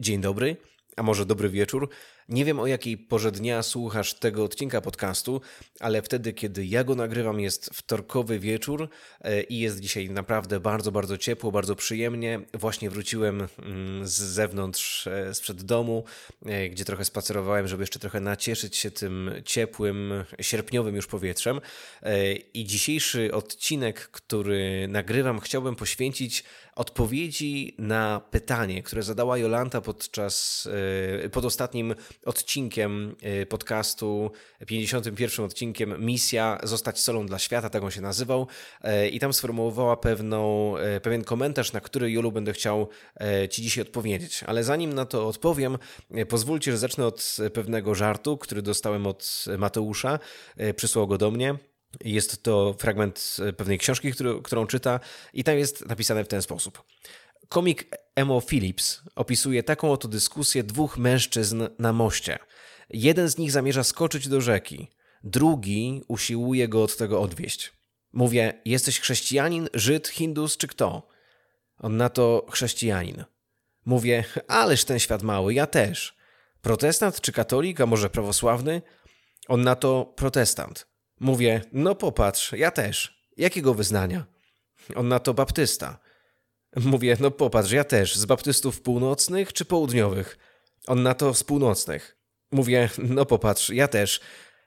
Dzień dobry, a może dobry wieczór. Nie wiem o jakiej porze dnia słuchasz tego odcinka podcastu, ale wtedy, kiedy ja go nagrywam, jest wtorkowy wieczór e, i jest dzisiaj naprawdę bardzo, bardzo ciepło, bardzo przyjemnie. Właśnie wróciłem mm, z zewnątrz, e, sprzed domu, e, gdzie trochę spacerowałem, żeby jeszcze trochę nacieszyć się tym ciepłym, sierpniowym już powietrzem. I dzisiejszy odcinek, który nagrywam, chciałbym poświęcić odpowiedzi na pytanie, które zadała Jolanta podczas, pod ostatnim odcinkiem y, podcastu, 51 odcinkiem Misja Zostać solą dla świata, tak on się nazywał y, i tam sformułowała pewną, y, pewien komentarz, na który Jolu będę chciał Ci dzisiaj odpowiedzieć. Ale zanim na to odpowiem, pozwólcie, że zacznę od pewnego żartu, który dostałem od Mateusza, przysłał go do mnie. Jest to fragment pewnej książki, którą czyta, i tam jest napisane w ten sposób. Komik Emo Phillips opisuje taką oto dyskusję dwóch mężczyzn na moście. Jeden z nich zamierza skoczyć do rzeki, drugi usiłuje go od tego odwieść. Mówię, jesteś chrześcijanin, Żyd, Hindus czy kto? On na to chrześcijanin. Mówię, ależ ten świat mały, ja też. Protestant czy katolik, a może prawosławny? On na to protestant. Mówię, no popatrz, ja też. Jakiego wyznania? On na to baptysta. Mówię, no popatrz, ja też. Z baptystów północnych czy południowych? On na to z północnych. Mówię, no popatrz, ja też.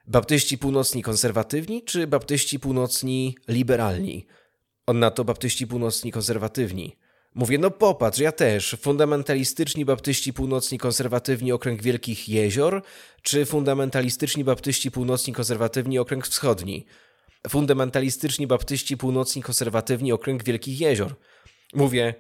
Baptyści północni konserwatywni czy baptyści północni liberalni? On na to baptyści północni konserwatywni. Mówię, no popatrz, ja też. Fundamentalistyczni baptyści północni konserwatywni okręg Wielkich Jezior, czy fundamentalistyczni baptyści północni konserwatywni okręg wschodni? Fundamentalistyczni baptyści północni konserwatywni okręg Wielkich Jezior. Mówię,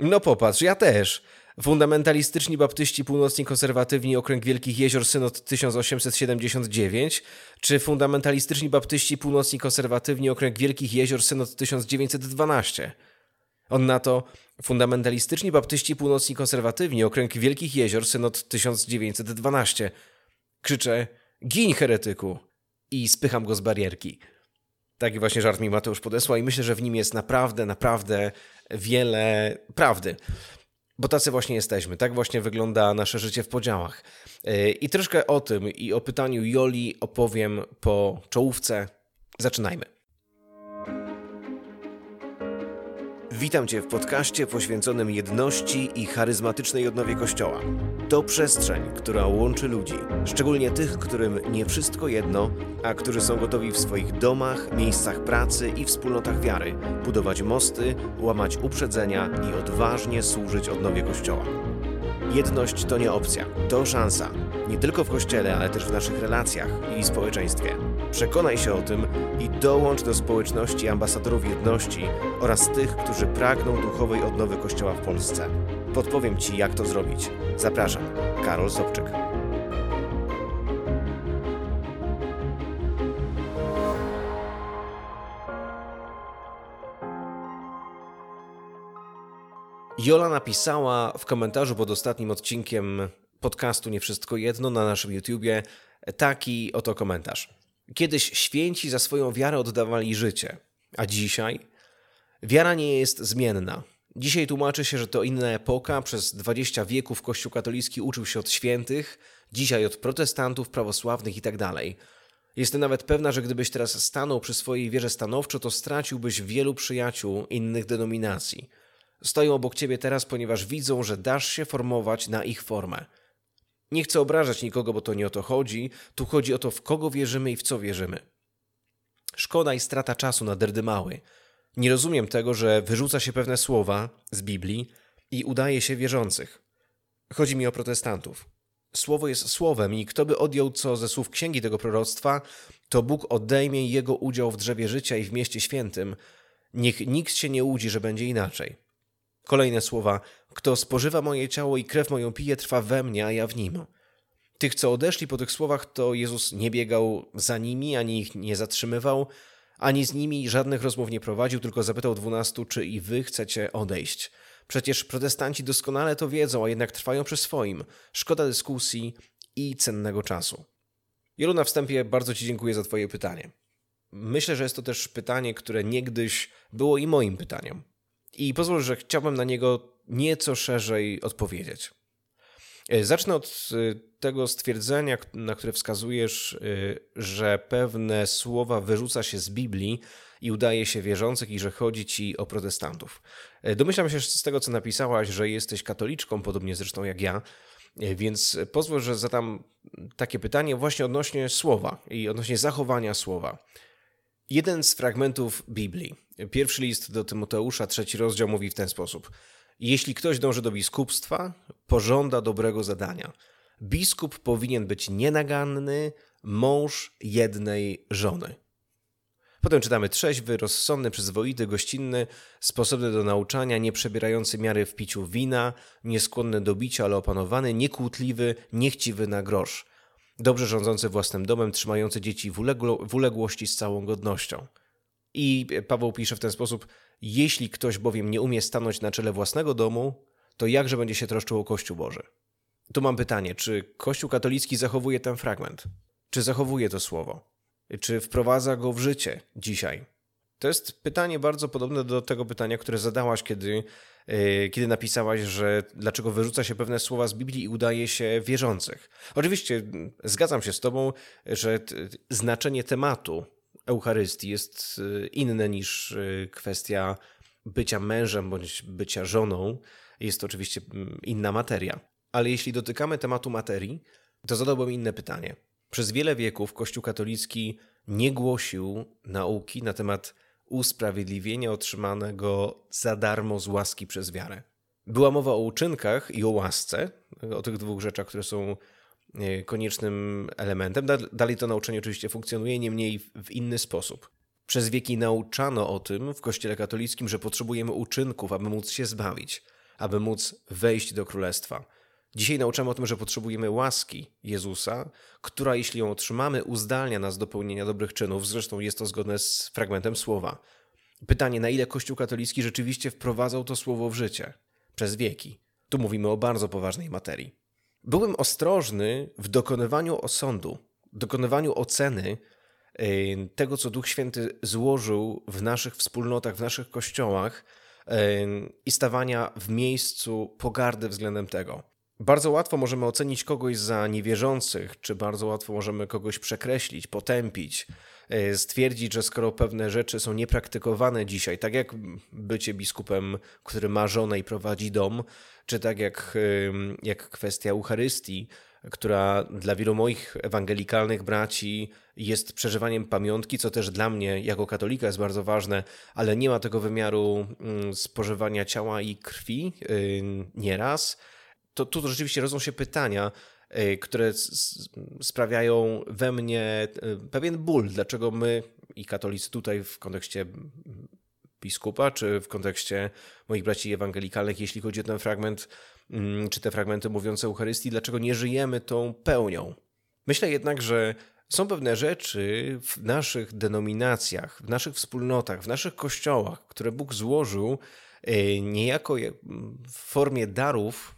no popatrz, ja też. Fundamentalistyczni baptyści północni konserwatywni Okręg Wielkich Jezior Synod 1879 czy fundamentalistyczni baptyści północni konserwatywni Okręg Wielkich Jezior Synod 1912? On na to fundamentalistyczni baptyści północni konserwatywni Okręg Wielkich Jezior Synod 1912. Krzyczę, gin heretyku! I spycham go z barierki. Taki właśnie żart mi Mateusz podesłał i myślę, że w nim jest naprawdę, naprawdę wiele prawdy. Bo tacy właśnie jesteśmy. Tak właśnie wygląda nasze życie w podziałach. I troszkę o tym i o pytaniu Joli opowiem po czołówce. Zaczynajmy. Witam Cię w podcaście poświęconym jedności i charyzmatycznej odnowie Kościoła. To przestrzeń, która łączy ludzi, szczególnie tych, którym nie wszystko jedno, a którzy są gotowi w swoich domach, miejscach pracy i wspólnotach wiary budować mosty, łamać uprzedzenia i odważnie służyć odnowie Kościoła. Jedność to nie opcja, to szansa. Nie tylko w kościele, ale też w naszych relacjach i społeczeństwie. Przekonaj się o tym i dołącz do społeczności ambasadorów jedności oraz tych, którzy pragną duchowej odnowy Kościoła w Polsce. Podpowiem Ci, jak to zrobić. Zapraszam, Karol Sobczyk. Jola napisała w komentarzu pod ostatnim odcinkiem podcastu Nie Wszystko Jedno na naszym YouTubie taki oto komentarz. Kiedyś święci za swoją wiarę oddawali życie, a dzisiaj wiara nie jest zmienna. Dzisiaj tłumaczy się, że to inna epoka. Przez 20 wieków Kościół katolicki uczył się od świętych, dzisiaj od protestantów, prawosławnych itd. Tak Jestem nawet pewna, że gdybyś teraz stanął przy swojej wierze stanowczo, to straciłbyś wielu przyjaciół innych denominacji. Stoją obok ciebie teraz, ponieważ widzą, że dasz się formować na ich formę. Nie chcę obrażać nikogo, bo to nie o to chodzi. Tu chodzi o to, w kogo wierzymy i w co wierzymy. Szkoda i strata czasu na derdymały. Nie rozumiem tego, że wyrzuca się pewne słowa z Biblii i udaje się wierzących. Chodzi mi o protestantów. Słowo jest słowem i kto by odjął co ze słów księgi tego proroctwa, to Bóg odejmie jego udział w drzewie życia i w mieście świętym. Niech nikt się nie łudzi, że będzie inaczej. Kolejne słowa: Kto spożywa moje ciało i krew moją pije, trwa we mnie, a ja w nim. Tych, co odeszli po tych słowach, to Jezus nie biegał za nimi, ani ich nie zatrzymywał, ani z nimi żadnych rozmów nie prowadził, tylko zapytał dwunastu, czy i wy chcecie odejść. Przecież protestanci doskonale to wiedzą, a jednak trwają przy swoim. Szkoda dyskusji i cennego czasu. Jolu, na wstępie bardzo Ci dziękuję za Twoje pytanie. Myślę, że jest to też pytanie, które niegdyś było i moim pytaniem. I pozwól, że chciałbym na niego nieco szerzej odpowiedzieć. E, zacznę od e, tego stwierdzenia, na które wskazujesz, e, że pewne słowa wyrzuca się z Biblii i udaje się wierzących i że chodzi ci o protestantów. Domyślam się z tego, co napisałaś, że jesteś katoliczką, podobnie zresztą jak ja, więc pozwól, że zadam takie pytanie właśnie odnośnie słowa i odnośnie zachowania słowa. Jeden z fragmentów Biblii, pierwszy list do Tymoteusza, trzeci rozdział mówi w ten sposób – jeśli ktoś dąży do biskupstwa, pożąda dobrego zadania. Biskup powinien być nienaganny, mąż jednej żony. Potem czytamy trzeźwy, rozsądny, przyzwoity, gościnny, sposobny do nauczania, nie przebierający miary w piciu wina, nieskłonny do bicia, ale opanowany, niekłótliwy, niechciwy na grosz, dobrze rządzący własnym domem, trzymający dzieci w, uległo, w uległości z całą godnością. I Paweł pisze w ten sposób: Jeśli ktoś bowiem nie umie stanąć na czele własnego domu, to jakże będzie się troszczył o Kościół Boży? Tu mam pytanie: czy Kościół katolicki zachowuje ten fragment? Czy zachowuje to słowo? Czy wprowadza go w życie dzisiaj? To jest pytanie bardzo podobne do tego pytania, które zadałaś, kiedy, yy, kiedy napisałaś, że dlaczego wyrzuca się pewne słowa z Biblii i udaje się wierzących. Oczywiście zgadzam się z Tobą, że znaczenie tematu Eucharystii jest y, inne niż y, kwestia bycia mężem bądź bycia żoną. Jest to oczywiście inna materia. Ale jeśli dotykamy tematu materii, to zadałbym inne pytanie. Przez wiele wieków Kościół katolicki nie głosił nauki na temat usprawiedliwienia otrzymanego za darmo z łaski przez wiarę. Była mowa o uczynkach i o łasce, o tych dwóch rzeczach, które są E, koniecznym elementem. Dalej to nauczanie oczywiście funkcjonuje, niemniej w inny sposób. Przez wieki nauczano o tym w Kościele katolickim, że potrzebujemy uczynków, aby móc się zbawić, aby móc wejść do Królestwa. Dzisiaj nauczamy o tym, że potrzebujemy łaski Jezusa, która, jeśli ją otrzymamy, uzdalnia nas do pełnienia dobrych czynów. Zresztą jest to zgodne z fragmentem słowa. Pytanie, na ile Kościół katolicki rzeczywiście wprowadzał to słowo w życie? Przez wieki. Tu mówimy o bardzo poważnej materii. Byłem ostrożny w dokonywaniu osądu, dokonywaniu oceny tego, co Duch Święty złożył w naszych wspólnotach, w naszych kościołach i stawania w miejscu pogardy względem tego. Bardzo łatwo możemy ocenić kogoś za niewierzących, czy bardzo łatwo możemy kogoś przekreślić, potępić, y, stwierdzić, że skoro pewne rzeczy są niepraktykowane dzisiaj, tak jak bycie biskupem, który ma żonę i prowadzi dom, czy tak jak, jak kwestia Eucharystii, która dla wielu moich ewangelikalnych braci jest przeżywaniem pamiątki, co też dla mnie jako katolika jest bardzo ważne, ale nie ma tego wymiaru mm, spożywania ciała i krwi nieraz. To tu rzeczywiście rodzą się pytania, y, które sprawiają we mnie y, pewien ból, dlaczego my i katolicy tutaj w kontekście biskupa, czy w kontekście moich braci ewangelikalnych, jeśli chodzi o ten fragment, mm, czy te fragmenty mówiące o Eucharystii, dlaczego nie żyjemy tą pełnią. Myślę jednak, że są pewne rzeczy w naszych denominacjach, w naszych wspólnotach, w naszych kościołach, które Bóg złożył e, niejako w formie darów,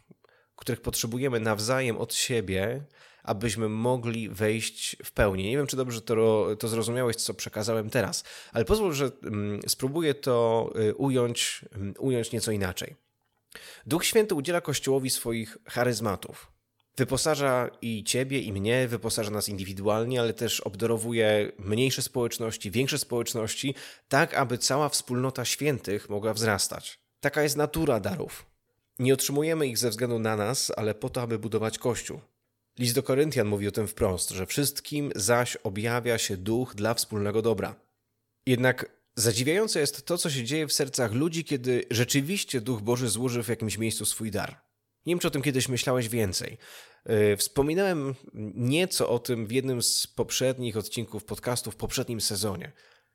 których potrzebujemy nawzajem od siebie, abyśmy mogli wejść w pełni. Nie wiem, czy dobrze to, to zrozumiałeś, co przekazałem teraz, ale pozwól, że mm, spróbuję to y, ująć, mm, ująć nieco inaczej. Duch Święty udziela Kościołowi swoich charyzmatów. Wyposaża i ciebie, i mnie, wyposaża nas indywidualnie, ale też obdarowuje mniejsze społeczności, większe społeczności, tak aby cała wspólnota świętych mogła wzrastać. Taka jest natura darów. Nie otrzymujemy ich ze względu na nas, ale po to, aby budować Kościół. List do Koryntian mówi o tym wprost, że wszystkim zaś objawia się duch dla wspólnego dobra. Jednak zadziwiające jest to, co się dzieje w sercach ludzi, kiedy rzeczywiście duch Boży złoży w jakimś miejscu swój dar. Nie wiem, czy o tym kiedyś myślałeś więcej. E, wspominałem nieco o tym w jednym z poprzednich odcinków podcastu w poprzednim sezonie.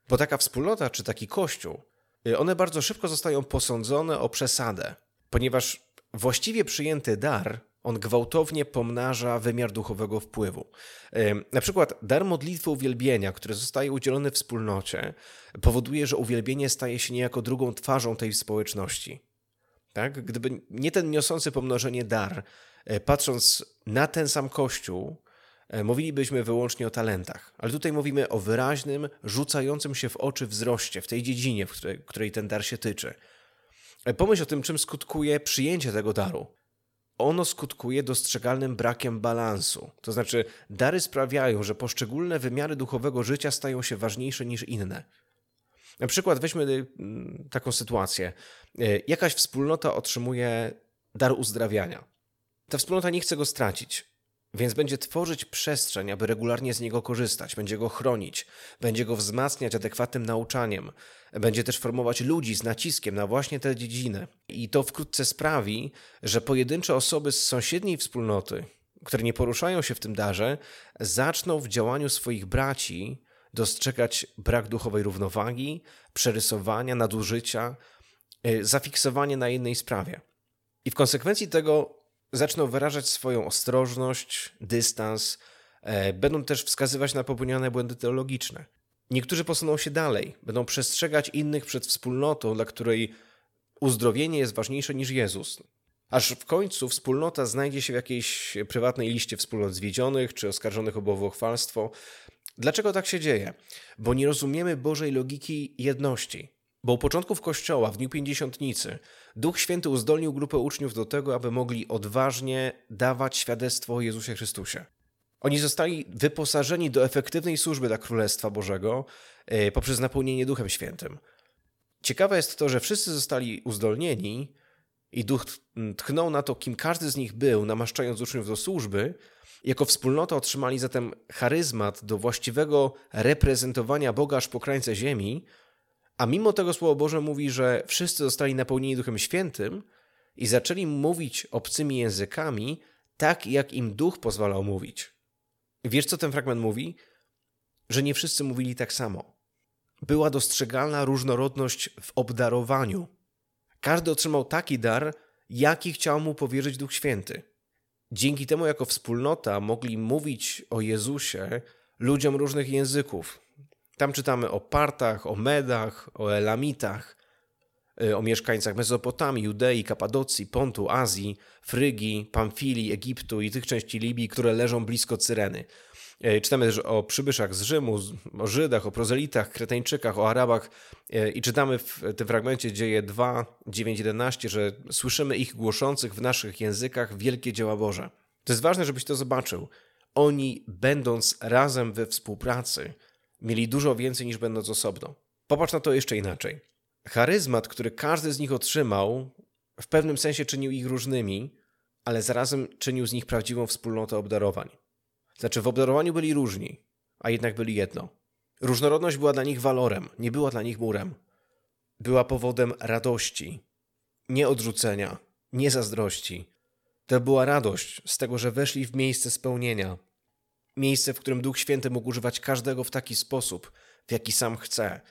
Bo taka wspólnota czy taki kościół, e, one bardzo szybko zostają posądzone o przesadę, ponieważ właściwie przyjęty dar on gwałtownie pomnaża wymiar duchowego wpływu. Na przykład dar modlitwy uwielbienia, który zostaje udzielony wspólnocie, powoduje, że uwielbienie staje się niejako drugą twarzą tej społeczności. Tak? Gdyby nie ten niosący pomnożenie dar, e, patrząc na ten sam kościół, e, mówilibyśmy wyłącznie o talentach. Ale tutaj mówimy o wyraźnym, rzucającym się w oczy wzroście w tej dziedzinie, w której, której ten dar się tyczy. E, pomyśl o tym, czym skutkuje przyjęcie tego daru ono skutkuje dostrzegalnym brakiem balansu. To znaczy, dary sprawiają, że poszczególne wymiary duchowego życia stają się ważniejsze niż inne. Na przykład weźmy y, taką sytuację. Y, jakaś wspólnota otrzymuje dar uzdrawiania. Ta wspólnota nie chce go stracić, więc będzie tworzyć przestrzeń, aby regularnie z niego korzystać, będzie go chronić, będzie go wzmacniać adekwatnym nauczaniem, będzie też formować ludzi z naciskiem na właśnie tę dziedzinę. I to wkrótce sprawi, że pojedyncze osoby z sąsiedniej wspólnoty, które nie poruszają się w tym darze, zaczną w działaniu swoich braci dostrzegać brak duchowej równowagi, przerysowania, nadużycia, y, zafiksowanie na jednej sprawie. I w konsekwencji tego zaczną wyrażać swoją ostrożność, dystans, e, będą też wskazywać na popełnione błędy teologiczne. Niektórzy posuną się dalej, będą przestrzegać innych przed wspólnotą, dla której uzdrowienie jest ważniejsze niż Jezus. Aż w końcu wspólnota znajdzie się w jakiejś prywatnej liście wspólnot zwiedzionych czy oskarżonych o bałwochwalstwo. Dlaczego tak się dzieje? Bo nie rozumiemy Bożej logiki jedności. Bo u początków Kościoła, w Dniu Pięćdziesiątnicy, Duch Święty uzdolnił grupę uczniów do tego, aby mogli odważnie dawać świadectwo o Jezusie Chrystusie. Oni zostali wyposażeni do efektywnej służby dla Królestwa Bożego e, poprzez napełnienie Duchem Świętym. Ciekawe jest to, że wszyscy zostali uzdolnieni i Duch tchnął na to, kim każdy z nich był, namaszczając uczniów do służby. Jako wspólnota otrzymali zatem charyzmat do właściwego reprezentowania Boga aż po krańce ziemi, a mimo tego Słowo Boże mówi, że wszyscy zostali napełnieni Duchem Świętym i zaczęli mówić obcymi językami, tak jak im Duch pozwalał mówić. Wiesz, co ten fragment mówi? Że nie wszyscy mówili tak samo. Była dostrzegalna różnorodność w obdarowaniu. Każdy otrzymał taki dar, jaki chciał mu powierzyć Duch Święty. Dzięki temu, jako wspólnota, mogli mówić o Jezusie ludziom różnych języków, tam czytamy o Partach, o Medach, o Elamitach, y, o mieszkańcach Mezopotamii, Judei, Kapadocji, Pontu, Azji, Frygii, Pamfilii, Egiptu i tych części Libii, które leżą blisko Cyreny. Y, czytamy też o przybyszach z Rzymu, o Żydach, o prozelitach, Kreteńczykach, o Arabach y, i czytamy w tym fragmencie dzieje 2, 9, 11, że słyszymy ich głoszących w naszych językach wielkie dzieła Boże. To jest ważne, żebyś to zobaczył. Oni, będąc razem we współpracy, Mieli dużo więcej niż będąc osobno. Popatrz na to jeszcze inaczej. Charyzmat, który każdy z nich otrzymał, w pewnym sensie czynił ich różnymi, ale zarazem czynił z nich prawdziwą wspólnotę obdarowań. Znaczy, w obdarowaniu byli różni, a jednak byli jedno. Różnorodność była dla nich walorem, nie była dla nich murem. Była powodem radości, nie odrzucenia, nie zazdrości. To była radość z tego, że weszli w miejsce spełnienia, Miejsce, w którym Duch Święty mógł używać każdego w taki sposób, w jaki sam chce.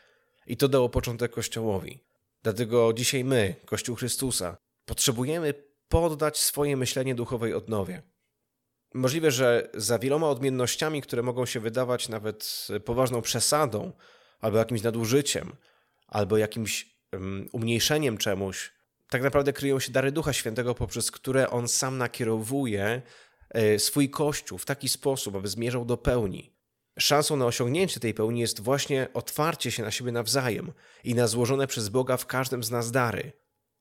I to dało początek Kościołowi. Dlatego dzisiaj my, Kościół Chrystusa, potrzebujemy poddać swoje myślenie duchowej odnowie. Możliwe, że za wieloma odmiennościami, które mogą się wydawać nawet poważną przesadą, albo jakimś nadużyciem, albo jakimś um, umniejszeniem czemuś, tak naprawdę kryją się dary Ducha Świętego, poprzez które On sam nakierowuje swój kościół w taki sposób, aby zmierzał do pełni. Szansą na osiągnięcie tej pełni jest właśnie otwarcie się na siebie nawzajem i na złożone przez Boga w każdym z nas dary.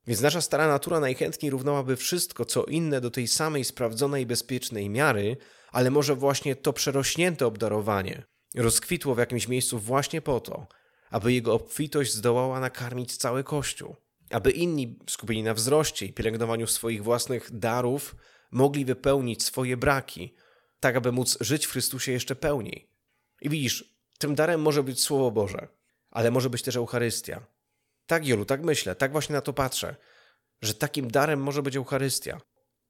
Więc nasza stara natura najchętniej równałaby wszystko, co inne do tej samej sprawdzonej, bezpiecznej miary, ale może właśnie to przerośnięte obdarowanie rozkwitło w jakimś miejscu właśnie po to, aby jego obfitość zdołała nakarmić cały Kościół, aby inni skupieni na wzroście i pielęgnowaniu swoich własnych darów mogli wypełnić swoje braki, tak aby móc żyć w Chrystusie jeszcze pełniej. I widzisz, tym darem może być Słowo Boże, ale może być też Eucharystia. Tak, Jolu, tak myślę, tak właśnie na to patrzę, że takim darem może być Eucharystia.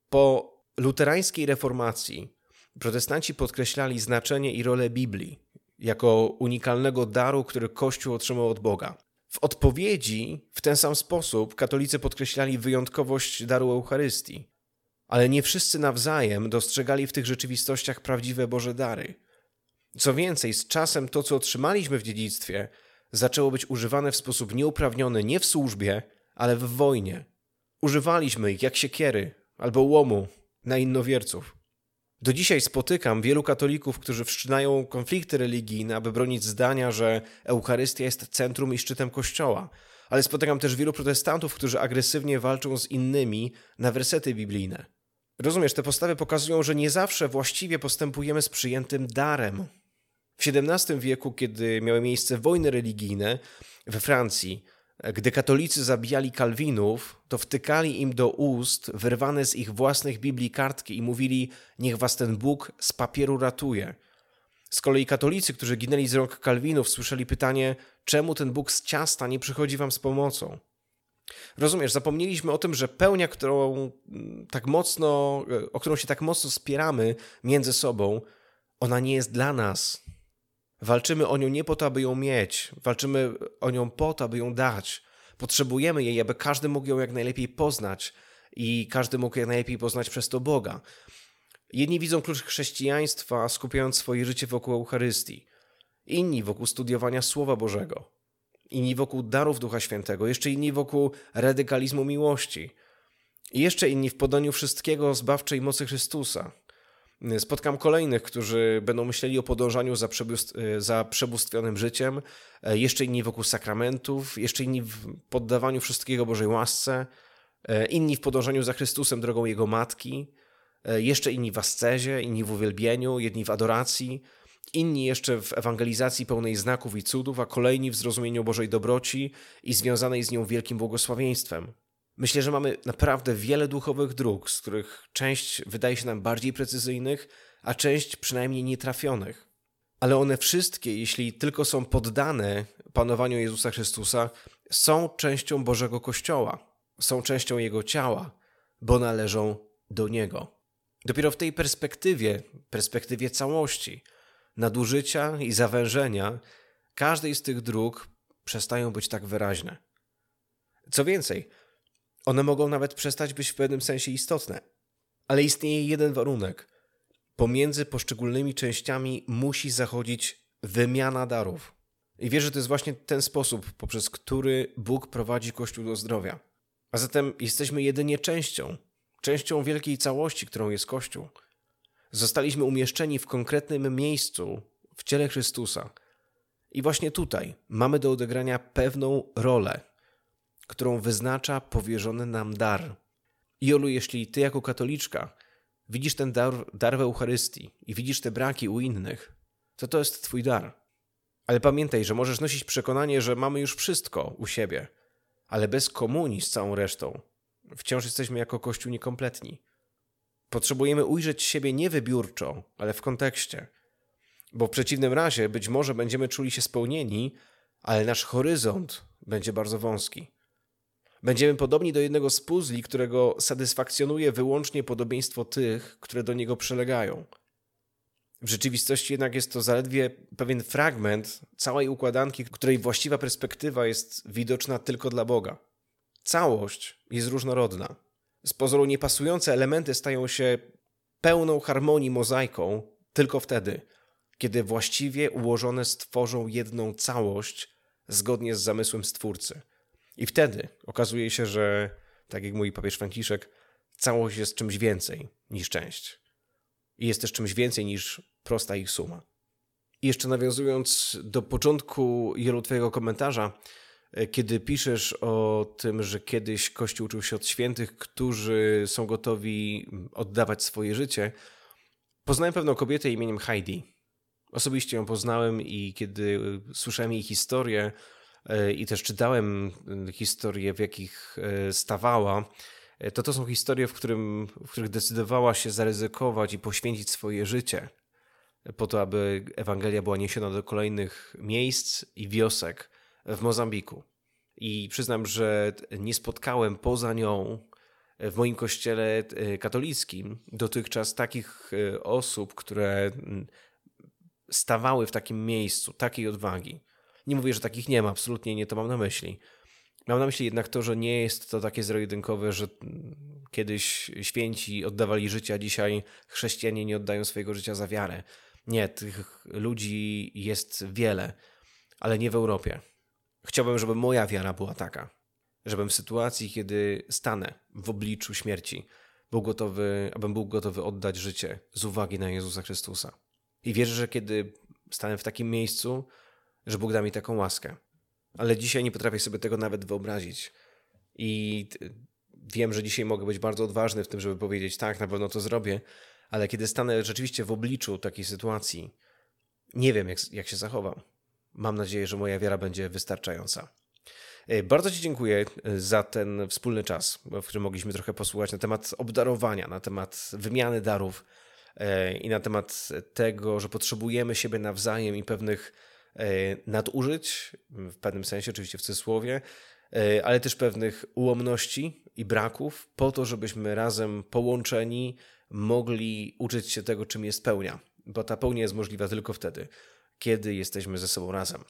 Po luterańskiej reformacji protestanci podkreślali znaczenie i rolę Biblii jako unikalnego daru, który Kościół otrzymał od Boga. W odpowiedzi w ten sam sposób katolicy podkreślali wyjątkowość daru Eucharystii ale nie wszyscy nawzajem dostrzegali w tych rzeczywistościach prawdziwe Boże dary. Co więcej, z czasem to, co otrzymaliśmy w dziedzictwie, zaczęło być używane w sposób nieuprawniony nie w służbie, ale w wojnie. Używaliśmy ich jak siekiery albo łomu na innowierców. Do dzisiaj spotykam wielu katolików, którzy wszczynają konflikty religijne, aby bronić zdania, że Eucharystia jest centrum i szczytem Kościoła, ale spotykam też wielu protestantów, którzy agresywnie walczą z innymi na wersety biblijne. Rozumiesz, te postawy pokazują, że nie zawsze właściwie postępujemy z przyjętym darem. W XVII wieku, kiedy miały miejsce wojny religijne we Francji, gdy katolicy zabijali Kalwinów, to wtykali im do ust wyrwane z ich własnych Biblii kartki i mówili: Niech was ten Bóg z papieru ratuje. Z kolei katolicy, którzy ginęli z rąk Kalwinów, słyszeli pytanie: czemu ten Bóg z ciasta nie przychodzi wam z pomocą? Rozumiesz, zapomnieliśmy o tym, że pełnia, którą tak mocno, o którą się tak mocno spieramy między sobą, ona nie jest dla nas. Walczymy o nią nie po to, aby ją mieć, walczymy o nią po to, aby ją dać. Potrzebujemy jej, aby każdy mógł ją jak najlepiej poznać i każdy mógł jak najlepiej poznać przez to Boga. Jedni widzą klucz chrześcijaństwa, skupiając swoje życie wokół Eucharystii, inni wokół studiowania Słowa Bożego, inni wokół darów Ducha Świętego, jeszcze inni wokół radykalizmu miłości, i jeszcze inni w podaniu wszystkiego zbawczej mocy Chrystusa. Spotkam kolejnych, którzy będą myśleli o podążaniu za, za przebóstwionym życiem, jeszcze inni wokół sakramentów, jeszcze inni w poddawaniu wszystkiego Bożej łasce, inni w podążaniu za Chrystusem drogą Jego Matki, jeszcze inni w ascezie, inni w uwielbieniu, jedni w adoracji, inni jeszcze w ewangelizacji pełnej znaków i cudów, a kolejni w zrozumieniu Bożej dobroci i związanej z nią wielkim błogosławieństwem. Myślę, że mamy naprawdę wiele duchowych dróg, z których część wydaje się nam bardziej precyzyjnych, a część przynajmniej nietrafionych. Ale one wszystkie, jeśli tylko są poddane panowaniu Jezusa Chrystusa, są częścią Bożego Kościoła, są częścią Jego ciała, bo należą do Niego. Dopiero w tej perspektywie, perspektywie całości, nadużycia i zawężenia, każdej z tych dróg przestają być tak wyraźne. Co więcej, one mogą nawet przestać być w pewnym sensie istotne. Ale istnieje jeden warunek. Pomiędzy poszczególnymi częściami musi zachodzić wymiana darów. I wierzę, że to jest właśnie ten sposób, poprzez który Bóg prowadzi Kościół do zdrowia. A zatem jesteśmy jedynie częścią, częścią wielkiej całości, którą jest Kościół. Zostaliśmy umieszczeni w konkretnym miejscu w ciele Chrystusa. I właśnie tutaj mamy do odegrania pewną rolę, którą wyznacza powierzony nam dar. Jolu, jeśli ty jako katoliczka widzisz ten dar, dar w Eucharystii i widzisz te braki u innych, to to jest twój dar. Ale pamiętaj, że możesz nosić przekonanie, że mamy już wszystko u siebie, ale bez komunii z całą resztą wciąż jesteśmy jako Kościół niekompletni. Potrzebujemy ujrzeć siebie nie wybiórczo, ale w kontekście. Bo w przeciwnym razie być może będziemy czuli się spełnieni, ale nasz horyzont będzie bardzo wąski. Będziemy podobni do jednego z puzli, którego satysfakcjonuje wyłącznie podobieństwo tych, które do niego przylegają. W rzeczywistości jednak jest to zaledwie pewien fragment całej układanki, której właściwa perspektywa jest widoczna tylko dla Boga. Całość jest różnorodna. Z pozoru niepasujące elementy stają się pełną harmonii mozaiką tylko wtedy, kiedy właściwie ułożone stworzą jedną całość zgodnie z zamysłem Stwórcy – i wtedy okazuje się, że, tak jak mówi papież Franciszek, całość jest czymś więcej niż część. I jest też czymś więcej niż prosta ich suma. I jeszcze nawiązując do początku Jelu Twojego komentarza, kiedy piszesz o tym, że kiedyś Kościół uczył się od świętych, którzy są gotowi oddawać swoje życie, poznałem pewną kobietę imieniem Heidi. Osobiście ją poznałem i kiedy słyszałem jej historię, E, i też czytałem e, historie, w jakich e, stawała, to to są historie, w, którym, w których decydowała się zaryzykować i poświęcić swoje życie po to, aby Ewangelia była niesiona do kolejnych miejsc i wiosek w Mozambiku. I przyznam, że nie spotkałem poza nią w moim kościele katolickim dotychczas takich osób, które stawały w takim miejscu, takiej odwagi. Nie mówię, że takich nie ma, absolutnie nie to mam na myśli. Mam na myśli jednak to, że nie jest to takie zero-jedynkowe, że kiedyś święci oddawali życie, a dzisiaj chrześcijanie nie oddają swojego życia za wiarę. Nie, tych ludzi jest wiele, ale nie w Europie. Chciałbym, żeby moja wiara była taka, żebym w sytuacji, kiedy stanę w obliczu śmierci, był gotowy, abym był gotowy oddać życie z uwagi na Jezusa Chrystusa. I wierzę, że kiedy stanę w takim miejscu, że Bóg da mi taką łaskę. Ale dzisiaj nie potrafię sobie tego nawet wyobrazić. I wiem, że dzisiaj mogę być bardzo odważny w tym, żeby powiedzieć tak, na pewno to zrobię, ale kiedy stanę rzeczywiście w obliczu takiej sytuacji, nie wiem, jak, jak się zachowam. Mam nadzieję, że moja wiara będzie wystarczająca. E, bardzo Ci dziękuję e, za ten wspólny czas, w którym mogliśmy trochę posłuchać na temat obdarowania, na temat wymiany darów e, i na temat tego, że potrzebujemy siebie nawzajem i pewnych nadużyć, w pewnym sensie, oczywiście w cudzysłowie, ale też pewnych ułomności i braków, po to, żebyśmy razem połączeni mogli uczyć się tego, czym jest pełnia. Bo ta pełnia jest możliwa tylko wtedy, kiedy jesteśmy ze sobą razem.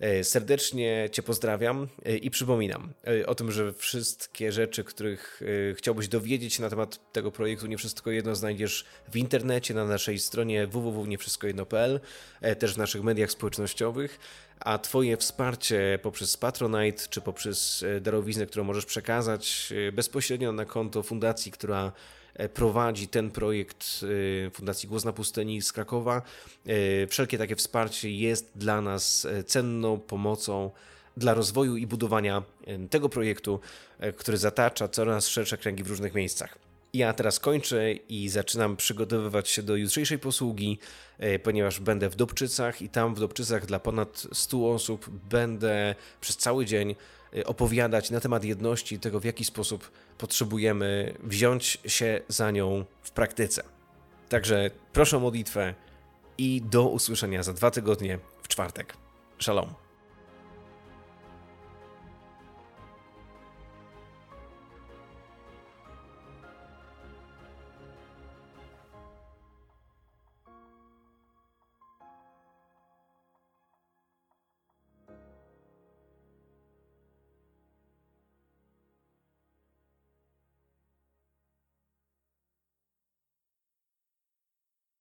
E, serdecznie Cię pozdrawiam e, i przypominam e, o tym, że wszystkie rzeczy, których chciałbyś dowiedzieć na temat tego projektu, nie wszystko jedno znajdziesz w internecie na naszej stronie www.niewszystkojedno.pl, też w naszych mediach społecznościowych, a Twoje wsparcie poprzez Patronite czy poprzez darowiznę, którą możesz przekazać bezpośrednio na konto fundacji, która prowadzi ten projekt e, Fundacji Głos na Pustyni z Krakowa. E, wszelkie takie wsparcie jest dla nas cenną pomocą dla rozwoju i budowania tego projektu, który zatacza coraz szersze kręgi w różnych miejscach. Ja teraz kończę i zaczynam przygotowywać się do jutrzejszej posługi, ponieważ będę w Dobczycach i tam w Dobczycach dla ponad 100 osób będę przez cały dzień opowiadać na temat jedności, tego w jaki sposób potrzebujemy wziąć się za nią w praktyce. Także proszę o modlitwę i do usłyszenia za dwa tygodnie w czwartek. Shalom.